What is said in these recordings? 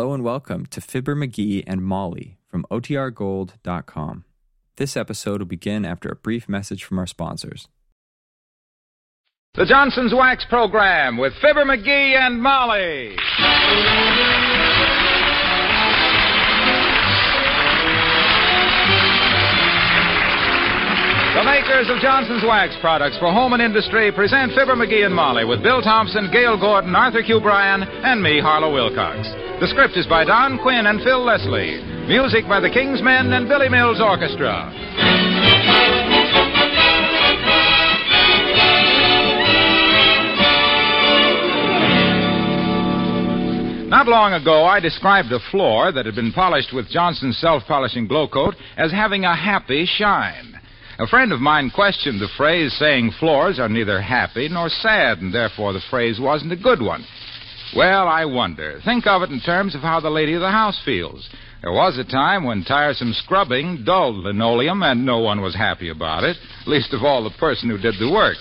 Hello and welcome to Fibber McGee and Molly from OTRGold.com. This episode will begin after a brief message from our sponsors. The Johnson's Wax Program with Fibber McGee and Molly. The makers of Johnson's Wax products for home and industry present Fibber McGee and Molly with Bill Thompson, Gale Gordon, Arthur Q. Bryan, and me, Harlow Wilcox. The script is by Don Quinn and Phil Leslie. Music by the King's Men and Billy Mills Orchestra. Not long ago, I described a floor that had been polished with Johnson's self polishing Glo-Coat as having a happy shine. A friend of mine questioned the phrase, saying floors are neither happy nor sad, and therefore the phrase wasn't a good one. Well, I wonder. Think of it in terms of how the lady of the house feels. There was a time when tiresome scrubbing dulled linoleum, and no one was happy about it, least of all the person who did the work.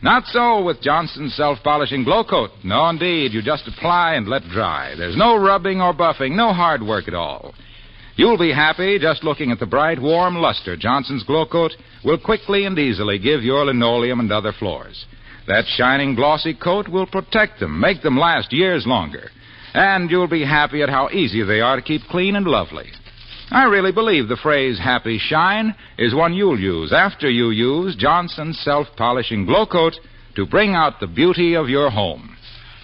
Not so with Johnson's self polishing Glo-Coat. No, indeed. You just apply and let dry. There's no rubbing or buffing, no hard work at all. You'll be happy just looking at the bright, warm luster Johnson's Glo-Coat will quickly and easily give your linoleum and other floors. That shining, glossy coat will protect them, make them last years longer. And you'll be happy at how easy they are to keep clean and lovely. I really believe the phrase happy shine is one you'll use after you use Johnson's self polishing Glo-Coat to bring out the beauty of your home.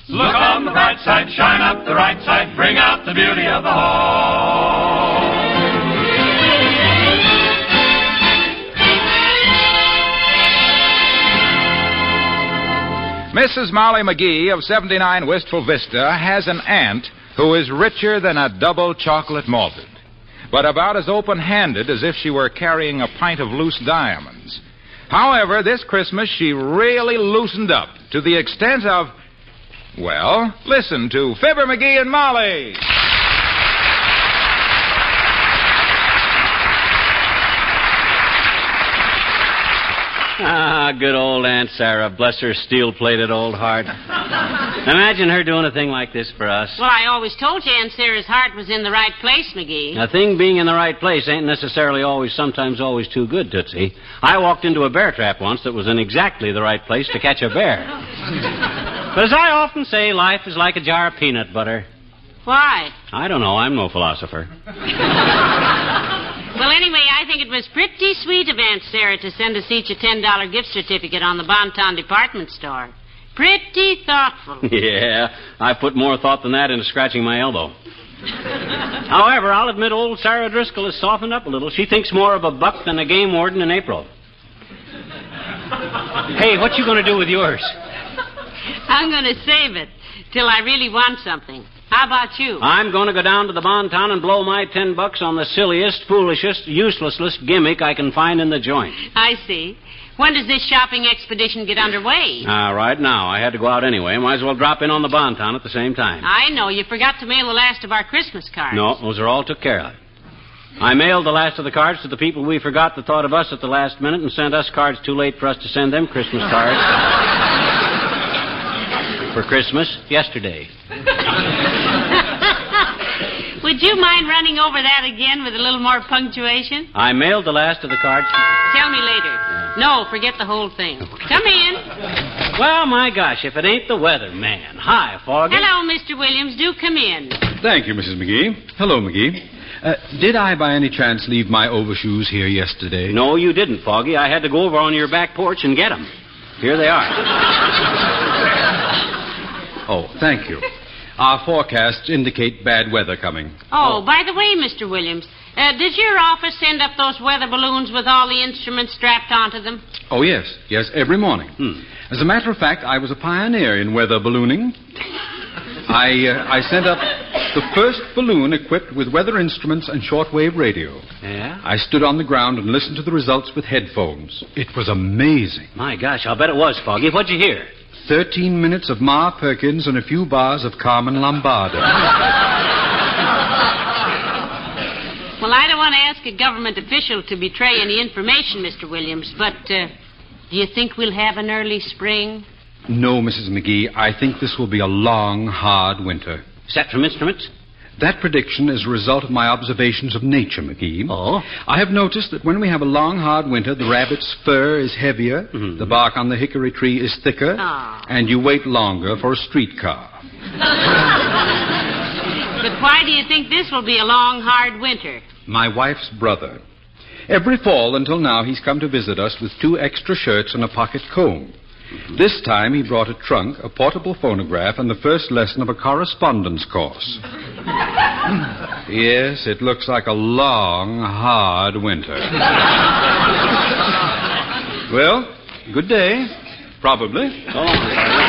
Look on the bright side, shine up the right side, bring out the beauty of the home. Mrs. Molly McGee of 79 Wistful Vista has an aunt who is richer than a double chocolate malted, but about as open handed as if she were carrying a pint of loose diamonds. However, this Christmas she really loosened up to the extent of. Well, listen to Fibber McGee and Molly. Ah, good old Aunt Sarah. Bless her steel plated old heart. Imagine her doing a thing like this for us. Well, I always told you Aunt Sarah's heart was in the right place, McGee. A thing being in the right place ain't necessarily always, sometimes always too good, Tootsie. I walked into a bear trap once that was in exactly the right place to catch a bear. but as I often say, life is like a jar of peanut butter. Why? I don't know. I'm no philosopher. I think it was pretty sweet of Aunt Sarah to send us each a $10 gift certificate on the Bonton department store. Pretty thoughtful. yeah, I put more thought than that into scratching my elbow. However, I'll admit old Sarah Driscoll has softened up a little. She thinks more of a buck than a game warden in April. hey, what you going to do with yours? I'm going to save it till I really want something. How about you? I'm going to go down to the Bonton and blow my ten bucks on the silliest, foolishest, uselessest gimmick I can find in the joint. I see. When does this shopping expedition get underway? Ah, right now. I had to go out anyway. Might as well drop in on the Bonton at the same time. I know. You forgot to mail the last of our Christmas cards. No, those are all took care of. I mailed the last of the cards to the people we forgot that thought of us at the last minute and sent us cards too late for us to send them Christmas cards. for Christmas yesterday. Would you mind running over that again with a little more punctuation? I mailed the last of the cards. Tell me later. No, forget the whole thing. Come in. Well, my gosh, if it ain't the weather, man. Hi, Foggy. Hello, Mr. Williams. Do come in. Thank you, Mrs. McGee. Hello, McGee. Uh, did I, by any chance, leave my overshoes here yesterday? No, you didn't, Foggy. I had to go over on your back porch and get them. Here they are. Oh, thank you. Our forecasts indicate bad weather coming. Oh, by the way, Mr. Williams, uh, did your office send up those weather balloons with all the instruments strapped onto them? Oh, yes. Yes, every morning. Hmm. As a matter of fact, I was a pioneer in weather ballooning. I, uh, I sent up the first balloon equipped with weather instruments and shortwave radio. Yeah? I stood on the ground and listened to the results with headphones. It was amazing. My gosh, I'll bet it was, Foggy. What'd you hear? Thirteen minutes of Ma Perkins and a few bars of Carmen Lombardo. Well, I don't want to ask a government official to betray any information, Mr. Williams, but uh, do you think we'll have an early spring? No, Mrs. McGee, I think this will be a long, hard winter. Set from instruments? That prediction is a result of my observations of nature, McGee. Oh? I have noticed that when we have a long, hard winter, the rabbit's fur is heavier, Mhm. the bark on the hickory tree is thicker, Ah. and you wait longer for a streetcar. But why do you think this will be a long, hard winter? My wife's brother. Every fall until now, he's come to visit us with two extra shirts and a pocket comb. This time, he brought a trunk, a portable phonograph, and the first lesson of a correspondence course. yes, it looks like a long, hard winter. well, good day. Probably. So long.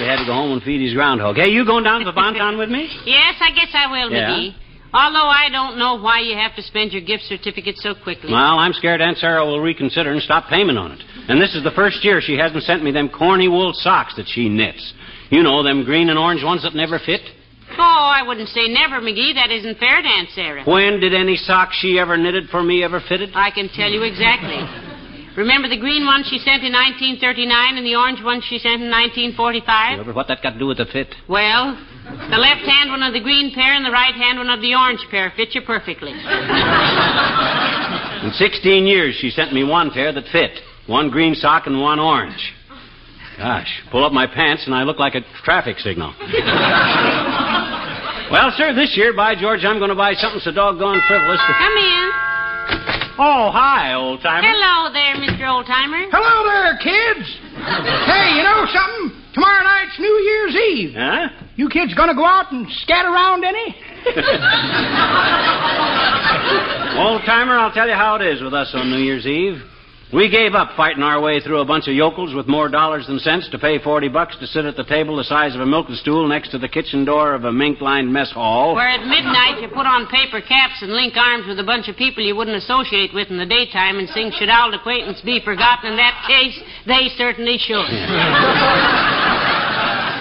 We had to go home and feed his groundhog. Hey, you going down to the Bonton with me? Yes, I guess I will, Yeah? McGee. Although I don't know why you have to spend your gift certificate so quickly. Well, I'm scared Aunt Sarah will reconsider and stop payment on it. And this is the first year she hasn't sent me them corny wool socks that she knits. You know, them green and orange ones that never fit. Oh, I wouldn't say never, McGee. That isn't fair to Aunt Sarah. When did any socks she ever knitted for me ever fitted? I can tell you exactly. Remember the green one she sent in 1939 and the orange one she sent in 1945? Remember what that got to do with the fit? Well, the left hand one of the green pair and the right hand one of the orange pair fit you perfectly. In 16 years, she sent me one pair that fit. One green sock and one orange. Gosh, pull up my pants and I look like a traffic signal. well, sir, this year, by George, I'm going to buy something so doggone frivolous. To... Come in. Oh, hi, old timer. Hello there, Mr. Oldtimer. Hello there, kids. hey, you know something? Tomorrow night's New Year's Eve. Huh? You kids gonna go out and scat around any? Old timer, I'll tell you how it is with us on New Year's Eve. We gave up fighting our way through a bunch of yokels with more dollars than cents to pay 40 bucks to sit at the table the size of a milking stool next to the kitchen door of a mink lined mess hall. Where at midnight you put on paper caps and link arms with a bunch of people you wouldn't associate with in the daytime and sing Should Old Acquaintance Be Forgotten? In that case, they certainly should.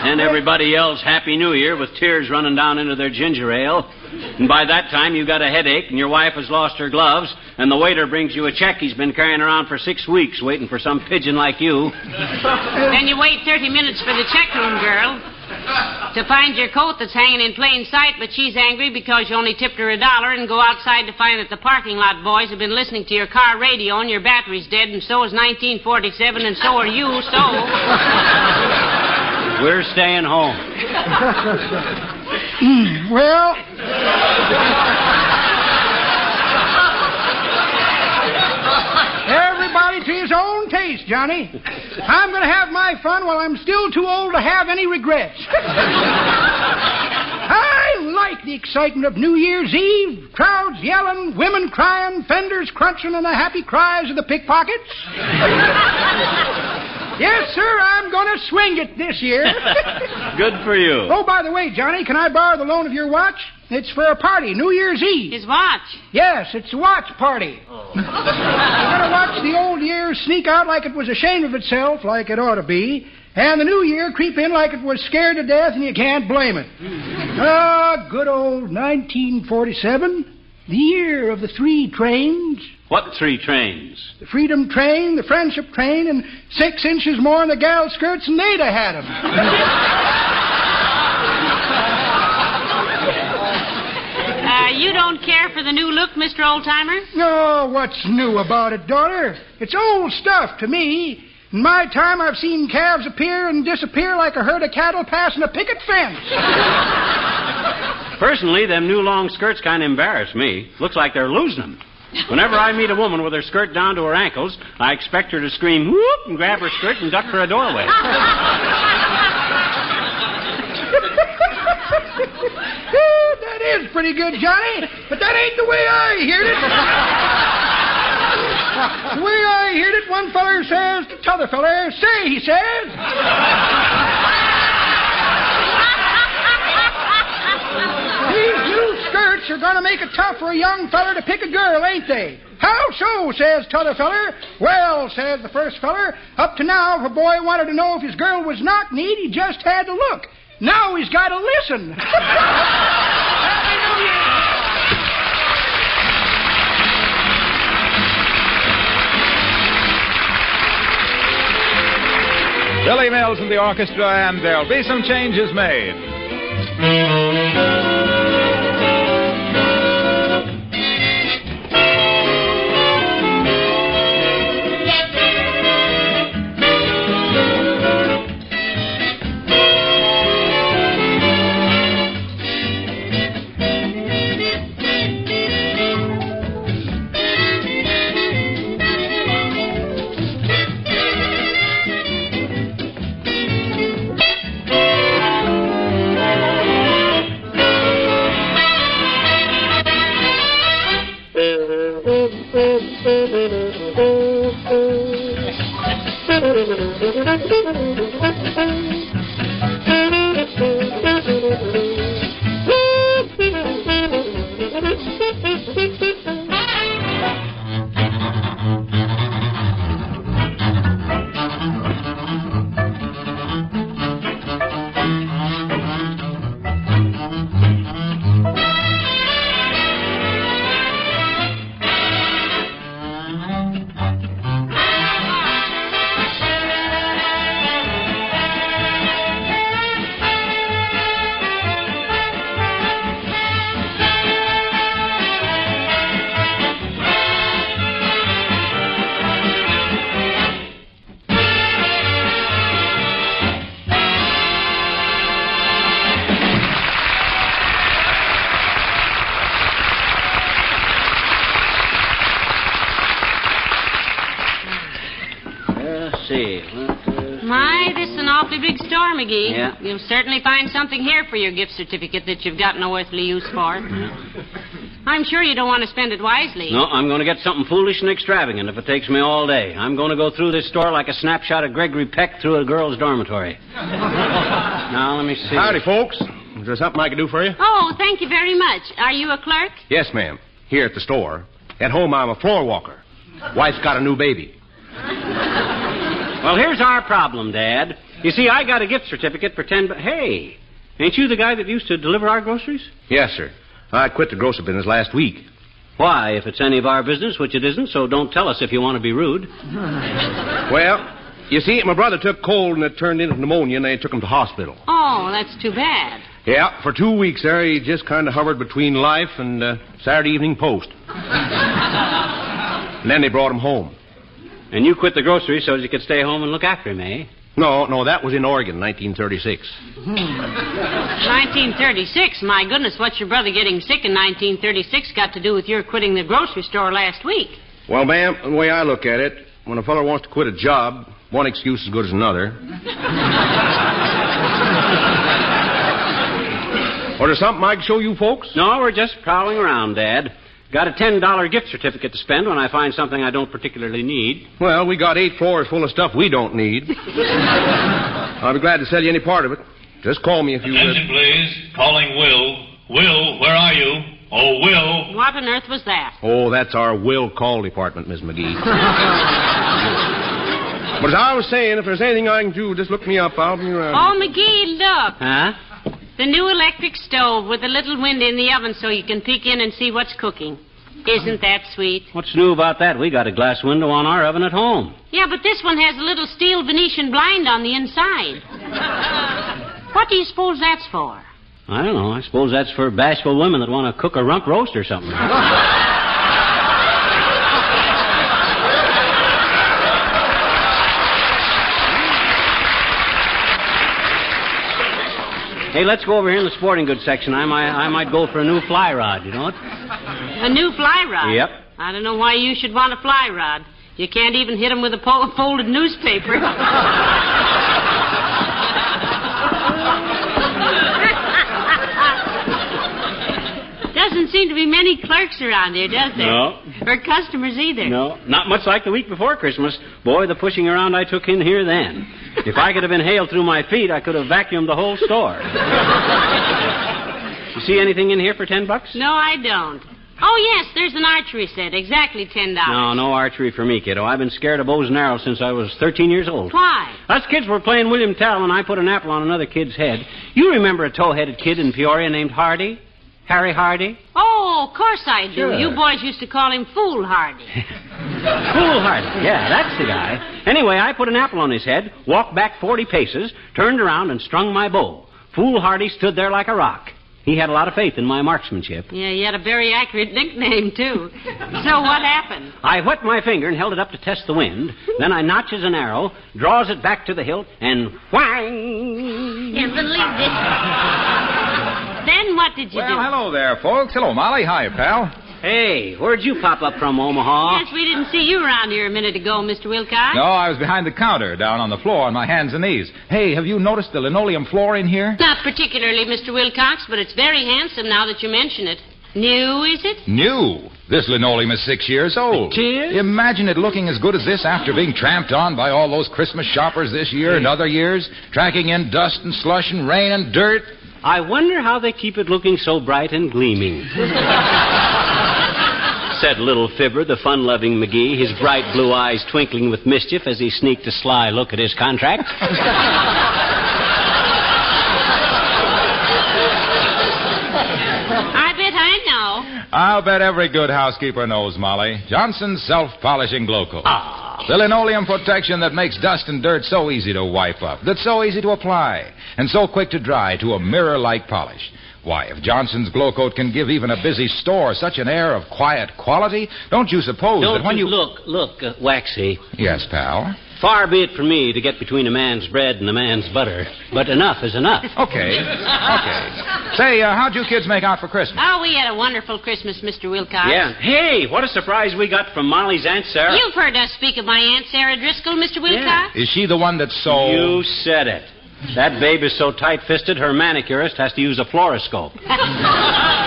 And everybody yells Happy New Year with tears running down into their ginger ale. And by that time, you've got a headache, and your wife has lost her gloves, and the waiter brings you a check he's been carrying around for six weeks waiting for some pigeon like you. then you wait 30 minutes for the check room girl to find your coat that's hanging in plain sight, but she's angry because you only tipped her a dollar and go outside to find that the parking lot boys have been listening to your car radio and your battery's dead, and so is 1947, and so are you, so. We're staying home. Hmm, well, everybody to his own taste, Johnny. I'm going to have my fun while I'm still too old to have any regrets. I like the excitement of New Year's Eve. Crowds yelling, women crying, fenders crunching, and the happy cries of the pickpockets. Yes, sir, I'm going to swing it this year. Good for you. Oh, by the way, Johnny, can I borrow the loan of your watch? It's for a party, New Year's Eve. His watch. Yes, it's a watch party. You're gonna watch the old year sneak out like it was ashamed of itself, like it ought to be, and the new year creep in like it was scared to death, and you can't blame it. Ah, good old 1947, the year of the three trains. What three trains? The Freedom Train, the Friendship Train, and six inches more in the gal skirts, and they'd have had 'em. Uh, you don't care for the new look, Mr. Oldtimer? Oh, what's new about it, daughter? It's old stuff to me. In my time, I've seen calves appear and disappear like a herd of cattle passing a picket fence. Personally, them new long skirts kind of embarrass me. Looks like they're losing them. Whenever I meet a woman with her skirt down to her ankles, I expect her to scream whoop and grab her skirt and duck for a doorway. that is pretty good, Johnny, but that ain't the way I heard it. the way I heard it, one feller says to t'other feller, say, he says. These new skirts are going to make it tough for a young feller to pick a girl, ain't they? How so, says t'other feller. Well, says the first feller, up to now, if a boy wanted to know if his girl was knock-kneed, he just had to look. Now he's got to listen. Billy Mills and the orchestra, and there'll be some changes made. You'll certainly find something here for your gift certificate that you've got no earthly use for. I'm sure you don't want to spend it wisely. No, I'm going to get something foolish and extravagant if it takes me all day. I'm going to go through this store like a snapshot of Gregory Peck through a girl's dormitory. now, let me see. Howdy, folks. Is there something I can do for you? Oh, thank you very much. Are you a clerk? Yes, ma'am. Here at the store. At home, I'm a floor walker. Wife's got a new baby. Well, here's our problem, Dad. You see, I got a gift certificate for ten. Bu- hey, ain't you the guy that used to deliver our groceries? Yes, sir. I quit the grocery business last week. Why, if it's any of our business, which it isn't, so don't tell us if you want to be rude. Well, you see, my brother took cold and it turned into pneumonia, and they took him to hospital. Oh, that's too bad. Yeah, for two weeks there, he just kind of hovered between life and uh, Saturday Evening Post. and then they brought him home. And you quit the grocery so as you could stay home and look after him, eh? No, no, that was in Oregon, 1936. 1936. My goodness, what's your brother getting sick in 1936 got to do with your quitting the grocery store last week? Well, ma'am, the way I look at it, when a feller wants to quit a job, one excuse is as good as another. or there's something I can show you folks? No, we're just prowling around, Dad. Got a $10 gift certificate to spend when I find something I don't particularly need. Well, we got eight floors full of stuff we don't need. I'll be glad to sell you any part of it. Just call me if you. Attention, please. Calling Will. Will, where are you? Oh, Will. What on earth was that? Oh, that's our will call department, Miss McGee. but as I was saying, if there's anything I can do, just look me up. I'll be around. Oh, McGee, look. Huh? The new electric stove with a little window in the oven so you can peek in and see what's cooking. Isn't that sweet? What's new about that? We got a glass window on our oven at home. Yeah, but this one has a little steel Venetian blind on the inside. what do you suppose that's for? I don't know. I suppose that's for bashful women that want to cook a rump roast or something. Hey, let's go over here in the sporting goods section. I might, I might go for a new fly rod, you know it? A new fly rod? Yep. I don't know why you should want a fly rod. You can't even hit hit 'em with a po- folded newspaper. Doesn't seem to be many clerks around here, does there? No. Or customers either. No, not much like the week before Christmas. Boy, the pushing around I took in here then. If I could have been hailed through my feet, I could have vacuumed the whole store. you see anything in here for ten bucks? No, I don't. Oh, yes, there's an archery set. Exactly $10. No, no archery for me, kiddo. I've been scared of bows and arrows since I was 13 years old. Why? Us kids were playing William Tell, and I put an apple on another kid's head. You remember a tow-headed kid in Peoria named Hardy? Harry Hardy? Oh, of course I do. Sure. You boys used to call him Fool Hardy. Foolhardy. Yeah, that's the guy. Anyway, I put an apple on his head, walked back 40 paces, turned around, and strung my bow. Foolhardy stood there like a rock. He had a lot of faith in my marksmanship. Yeah, he had a very accurate nickname, too. So what happened? I wet my finger and held it up to test the wind. Then I notches an arrow, draws it back to the hilt, and whang! Can't believe this. Then what did you Well, do? hello there, folks. Hello, Molly. Hi, pal. Hey, where'd you pop up from, Omaha? Yes, we didn't see you around here a minute ago, Mr. Wilcox. No, I was behind the counter, down on the floor on my hands and knees. Hey, have you noticed the linoleum floor in here? Not particularly, Mr. Wilcox, but it's very handsome now that you mention it. New, is it? New. This linoleum is six years old. It is? Imagine it looking as good as this after being tramped on by all those Christmas shoppers this year and other years, tracking in dust and slush and rain and dirt. I wonder how they keep it looking so bright and gleaming. Said little fibber, the fun loving McGee, his bright blue eyes twinkling with mischief as he sneaked a sly look at his contract. I bet I know. I'll bet every good housekeeper knows, Molly. Johnson's self polishing Glo-Coat. Ah. The linoleum protection that makes dust and dirt so easy to wipe up, that's so easy to apply, and so quick to dry to a mirror like polish. Why, if Johnson's Glo-Coat can give even a busy store such an air of quiet quality, don't you suppose Don't that when you you. look, look, uh, Waxy. Yes, pal. Far be it from me to get between a man's bread and a man's butter, but enough is enough. Okay. Okay. Say, uh, how'd you kids make out for Christmas? Oh, we had a wonderful Christmas, Mr. Wilcox. Yeah. Hey, what a surprise we got from Molly's Aunt Sarah. You've heard us speak of my Aunt Sarah Driscoll, Mr. Wilcox? Yeah. Is she the one that sold? You said it. That babe is so tight fisted, her manicurist has to use a fluoroscope.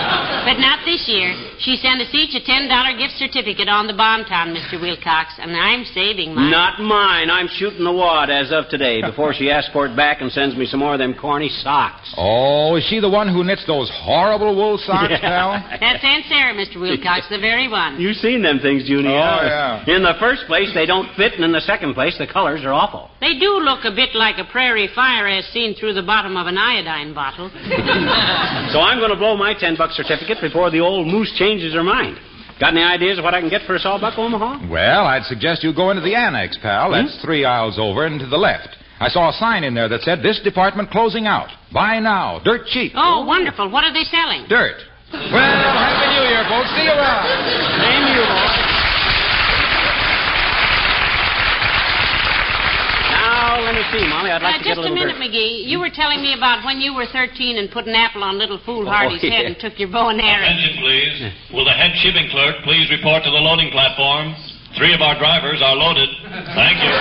But not this year. She sent us each a $10 gift certificate on the Bonton, Mr. Wilcox, and I'm saving mine. Not mine. I'm shooting the wad as of today before she asks for it back and sends me some more of them corny socks. Oh, is she the one who knits those horrible wool socks, Yeah. pal? That's Aunt Sarah, Mr. Wilcox, the very one. You've seen them things, Junior. Oh, yeah. In the first place, they don't fit, and in the second place, the colors are awful. They do look a bit like a prairie fire as seen through the bottom of an iodine bottle. So I'm going to blow my ten buck certificate before the old moose changes her mind. Got any ideas of what I can get for a sawbuck, Omaha? Well, I'd suggest you go into the annex, pal. That's hmm? three aisles over and to the left. I saw a sign in there that said, This department closing out. Buy now. Dirt cheap. Oh, wonderful. What are they selling? Dirt. Well, Happy New Year, folks. See you around. Same you, boy. Now, let me see, Molly. I'd like Uh, to get just a a minute, dirt. McGee. You were telling me about when you were 13 and put an apple on little Foolhardy's Oh, yeah. head and took your bow and arrow. Attention, please. Will the head shipping clerk please report to the loading platform? Three of our drivers are loaded. Thank you.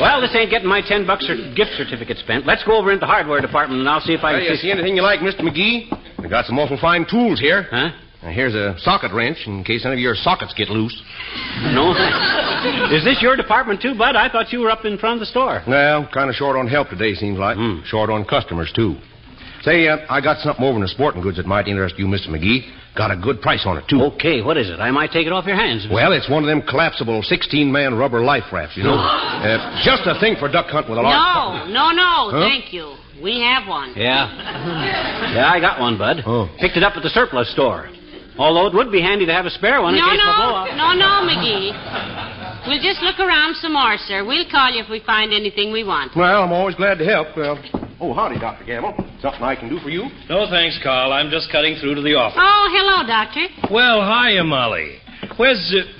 Well, this ain't getting my ten bucks or gift certificate spent. Let's go over into the hardware department and I'll see if I can you fix see anything you like, Mr. McGee? We got some awful fine tools here. Huh? Now, here's a socket wrench in case any of your sockets get loose. No, thanks. Is this your department too, Bud? I thought you were up in front of the store. Well, kind of short on help today, seems like. Hmm. Short on customers, too. Say, uh, I got something over in the sporting goods that might interest you, Mr. McGee. Got a good price on it, too. Okay, what is it? I might take it off your hands. Well, it's one of them collapsible 16-man rubber life rafts, you know. uh, just a thing for duck hunt with a large... No, no, no. Huh? Thank you. We have one. Yeah. Yeah, I got one, Bud. Oh. Picked it up at the surplus store. Although it would be handy to have a spare one in No, case my blow no, no, no, McGee. We'll just look around some more, sir. We'll call you if we find anything we want. Well, I'm always glad to help. Well, oh, howdy, Dr. Gamble. Something I can do for you? No, thanks, Carl. I'm just cutting through to the office. Oh, hello, Doctor. Well, hiya, Molly. Where's. Uh...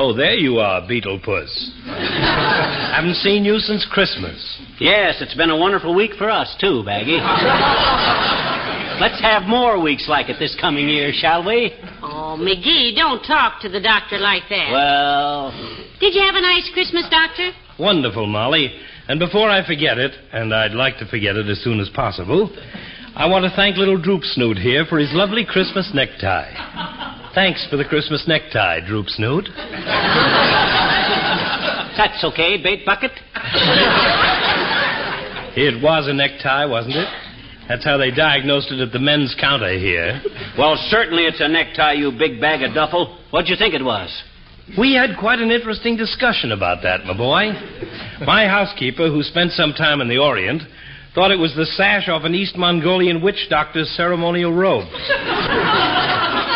Oh, there you are, Beetle Puss. Haven't seen you since Christmas. Yes, it's been a wonderful week for us, too, Baggy. Let's have more weeks like it this coming year, shall we? Oh, McGee, don't talk to the doctor like that. Well, Did you have a nice Christmas, Doctor? Wonderful, Molly. And before I forget it, and I'd like to forget it as soon as possible, I want to thank little Droop Snoot here for his lovely Christmas necktie. Thanks for the Christmas necktie, Droop Snoot. that's okay, bait bucket. It was a necktie, wasn't it? That's how they diagnosed it at the men's counter here. Well, certainly it's a necktie, you big bag of duffel. What'd you think it was? We had quite an interesting discussion about that, my boy. My housekeeper, who spent some time in the Orient, thought it was the sash off an East Mongolian witch doctor's ceremonial robe.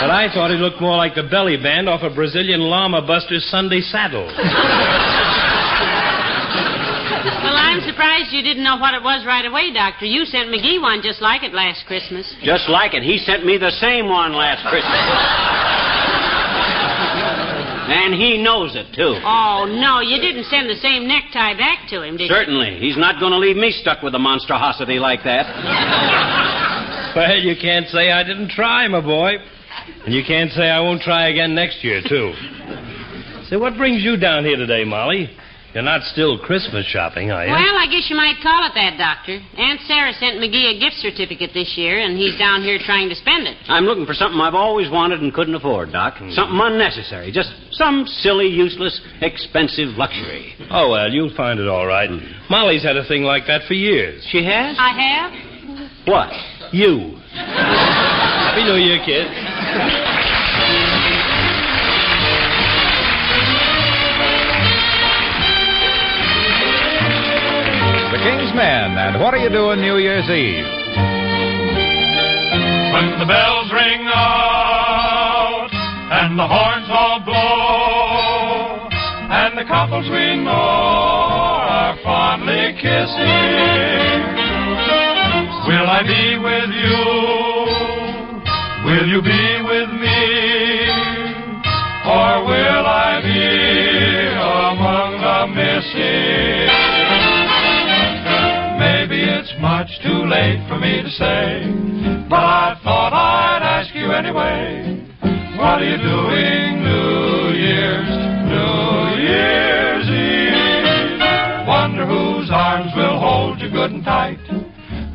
But I thought it looked more like the belly band off a Brazilian llama buster's Sunday saddle. Well, I'm surprised you didn't know what it was right away, Doctor. You sent McGee one just like it last Christmas. Just like it. He sent me the same one last Christmas. and he knows it, too. Oh, no, you didn't send the same necktie back to him, did you? Certainly. He's not going to leave me stuck with a monstrosity like that. Well, you can't say I didn't try, my boy. And you can't say I won't try again next year, too. Say, what brings you down here today, Molly? You're not still Christmas shopping, are you? Well, I guess you might call it that, Doctor. Aunt Sarah sent McGee a gift certificate this year, and he's down here trying to spend it. I'm looking for something I've always wanted and couldn't afford, Doc. Hmm. Something unnecessary. Just some silly, useless, expensive luxury. Oh, well, you'll find it all right. Molly's had a thing like that for years. She has? I have? What? You. Happy New Year, kid. King's Men, and what are you doing New Year's Eve? When the bells ring out and the horns all blow and the couples we know are fondly kissing, will I be with you? Will you be with me? Or will I be among the missing? Late for me to say, but I thought I'd ask you anyway. What are you doing New Year's, New Year's Eve? Wonder whose arms will hold you good and tight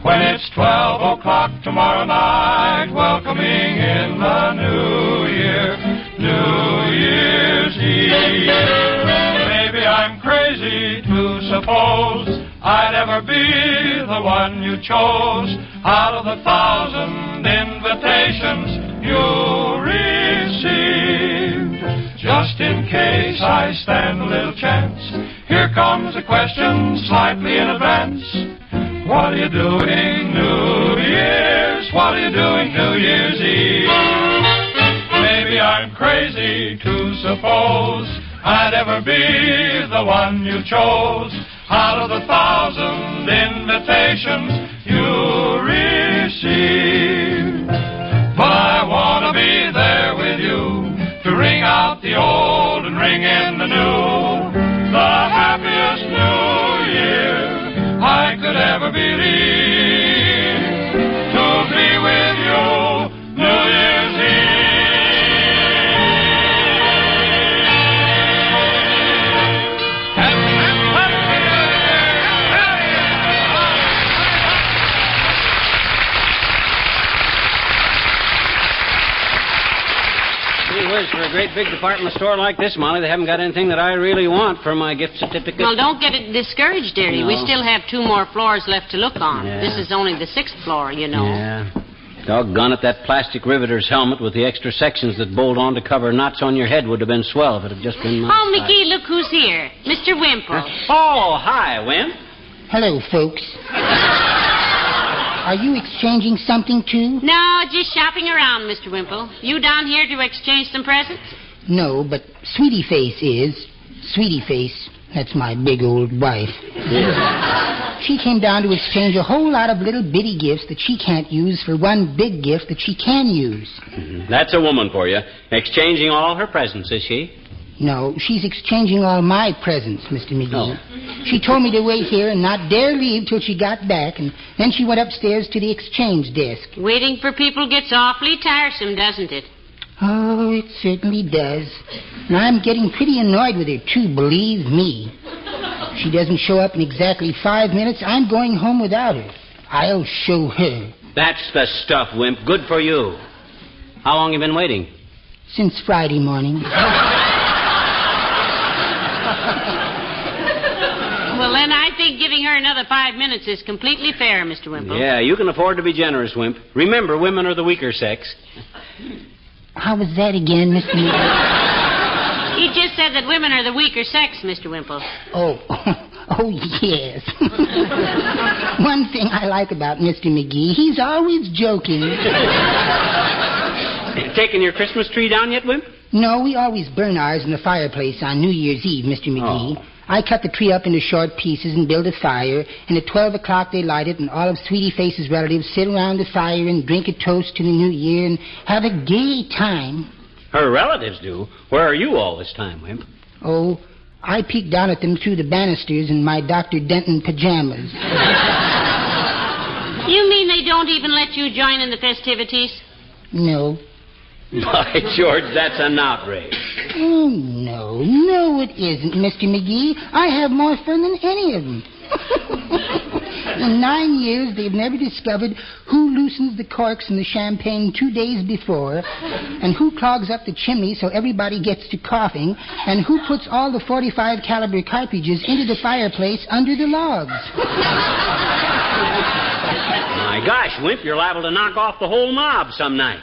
when it's 12 o'clock tomorrow night, welcoming in the New Year, New Year's Eve. Maybe I'm crazy to suppose I'd ever be the one you chose out of the thousand invitations you received. Just in case I stand a little chance, here comes a question slightly in advance. What are you doing New Year's? What are you doing New Year's Eve? Maybe I'm crazy to suppose I'd ever be the one you chose out of the thousand invitations you received. But I want to be there with you to ring out the old and ring in the new. The happiest New Year I could ever believe. A great big department store like this, Molly, they haven't got anything that I really want for my gift certificate. Well, don't get it discouraged, dearie. We still have two more floors left to look on. Yeah. This is only the sixth floor, you know. Yeah. Doggone it, that plastic riveter's helmet with the extra sections that bolt on to cover knots on your head would have been swell if it had just been my Oh, size. McGee, look who's here. Mr. Wimple. Oh, hi, Wimp. Hello, folks. Are you exchanging something, too? No, just shopping around, Mr. Wimple. You down here to exchange some presents? No, but Sweetie Face is. Sweetie Face, that's my big old wife. She came down to exchange a whole lot of little bitty gifts that she can't use for one big gift that she can use. Mm-hmm. That's a woman for you. Exchanging all her presents, is she? No, she's exchanging all my presents, Mr. McGee. Oh. She told me to wait here and not dare leave till she got back, and then she went upstairs to the exchange desk. Waiting for people gets awfully tiresome, doesn't it? Oh, it certainly does. And I'm getting pretty annoyed with her, too, believe me. If she doesn't show up in exactly five minutes, I'm going home without her. I'll show her. That's the stuff, Wimp. Good for you. How long have you been waiting? Since Friday morning. Well, then I think giving her another five minutes is completely fair, Mr. Wimple. Yeah, you can afford to be generous, Wimp. Remember, women are the weaker sex. How was that again, Mr. McGee? He just said that women are the weaker sex, Mr. Wimple. Oh, oh, yes. One thing I like about Mr. McGee, he's always joking. Taking your Christmas tree down yet, Wimp? No, we always burn ours in the fireplace on New Year's Eve, Mr. Oh. McGee. Oh. I cut the tree up into short pieces and build a fire, and at 12 o'clock they light it, and all of Sweetie Face's relatives sit around the fire and drink a toast to the new year and have a gay time. Her relatives do. Where are you all this time, Wimp? Oh, I peek down at them through the banisters in my Dr. Denton pajamas. You mean they don't even let you join in the festivities? No. By George, that's an outrage. Oh, no, no, it isn't, Mr. McGee. I have more fun than any of them. in nine years, they've never discovered who loosens the corks in the champagne two days before, and who clogs up the chimney so everybody gets to coughing, and who puts all the 45 caliber cartridges into the fireplace under the logs. My gosh, Wimp, you're liable to knock off the whole mob some night.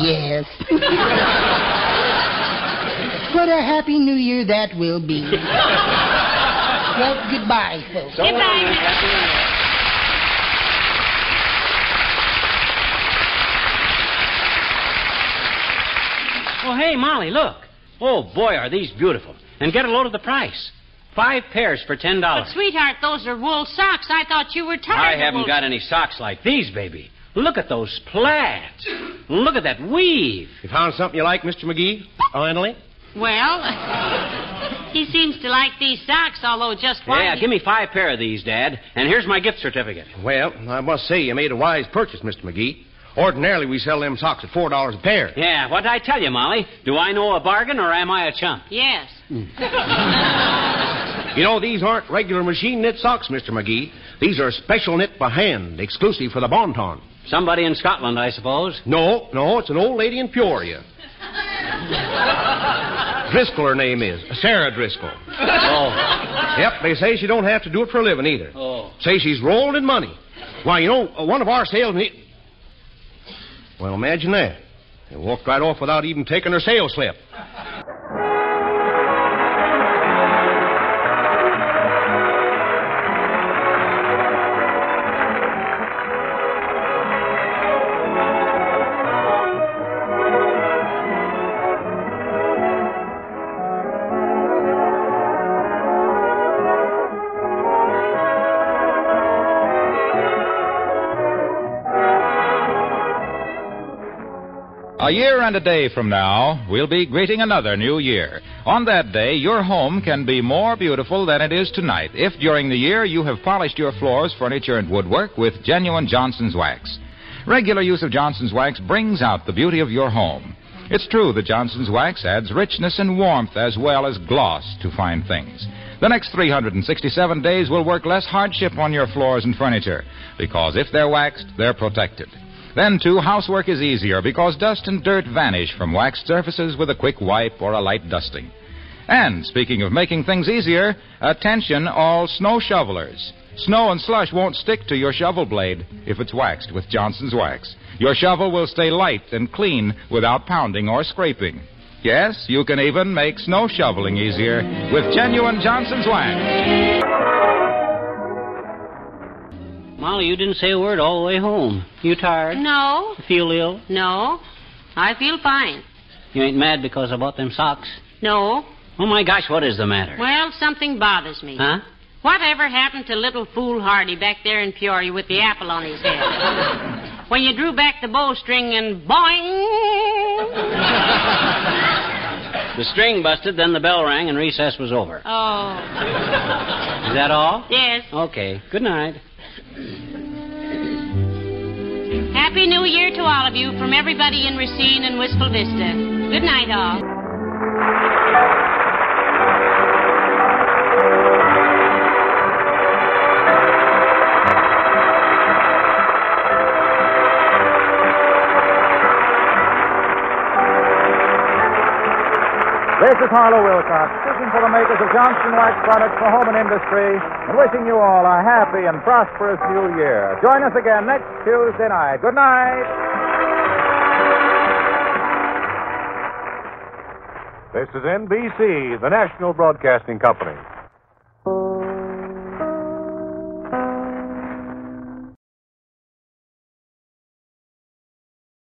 Yes. what a happy new year that will be. well, goodbye, folks. Oh, hey, Molly, look. Oh, boy, are these beautiful. And get a load of the price. Five pairs for $10. But, dollars. sweetheart, those are wool socks. I thought you were I tired of haven't wool got any socks like these, baby. Look at those plaids. Look at that weave. You found something you like, Mr. McGee? Finally? Well, he seems to like these socks, although just one. Yeah, give me five pair of these, Dad. And here's my gift certificate. Well, I must say you made a wise purchase, Mr. McGee. Ordinarily, we sell them socks at four dollars a pair. Yeah, what'd I tell you, Molly? Do I know a bargain or am I a chump? Yes. You know, these aren't regular machine knit socks, Mr. McGee. These are special knit by hand, exclusive for the Bon Ton. Somebody in Scotland, I suppose. No, no, it's an old lady in Peoria. Driscoll, her name is. Sarah Driscoll. Oh. Yep, they say she don't have to do it for a living either. Oh. Say she's rolled in money. Why, you know, uh, one of our salesmen. Well, imagine that. They walked right off without even taking her sales slip. A year and a day from now, we'll be greeting another new year. On that day, your home can be more beautiful than it is tonight if during the year you have polished your floors, furniture, and woodwork with genuine Johnson's wax. Regular use of Johnson's wax brings out the beauty of your home. It's true that Johnson's wax adds richness and warmth as well as gloss to fine things. The next 367 days will work less hardship on your floors and furniture because if they're waxed, they're protected. Then, too, housework is easier because dust and dirt vanish from waxed surfaces with a quick wipe or a light dusting. And speaking of making things easier, attention all snow shovelers. Snow and slush won't stick to your shovel blade if it's waxed with Johnson's wax. Your shovel will stay light and clean without pounding or scraping. Yes, you can even make snow shoveling easier with genuine Johnson's wax. Molly, you didn't say a word all the way home. You tired? No, Feel ill? no. I feel fine. You ain't mad because I bought them socks? No. Oh, my gosh, what is the matter? Well, something bothers me. Huh? Whatever happened to little fool Hardy back there in Peoria with the apple on his head? when you drew back the bowstring and boing! The string busted, then the bell rang, and recess was over. Oh, Is that all? yes. Okay. Good night. Happy New Year to all of you from everybody in Racine and Wistful Vista. Good night, all. This is Harlow Wilcox, speaking for the makers of Johnson Wax products for home and industry, and wishing you all a happy and prosperous new year. Join us again next Tuesday night. Good night. This is NBC, the national broadcasting company.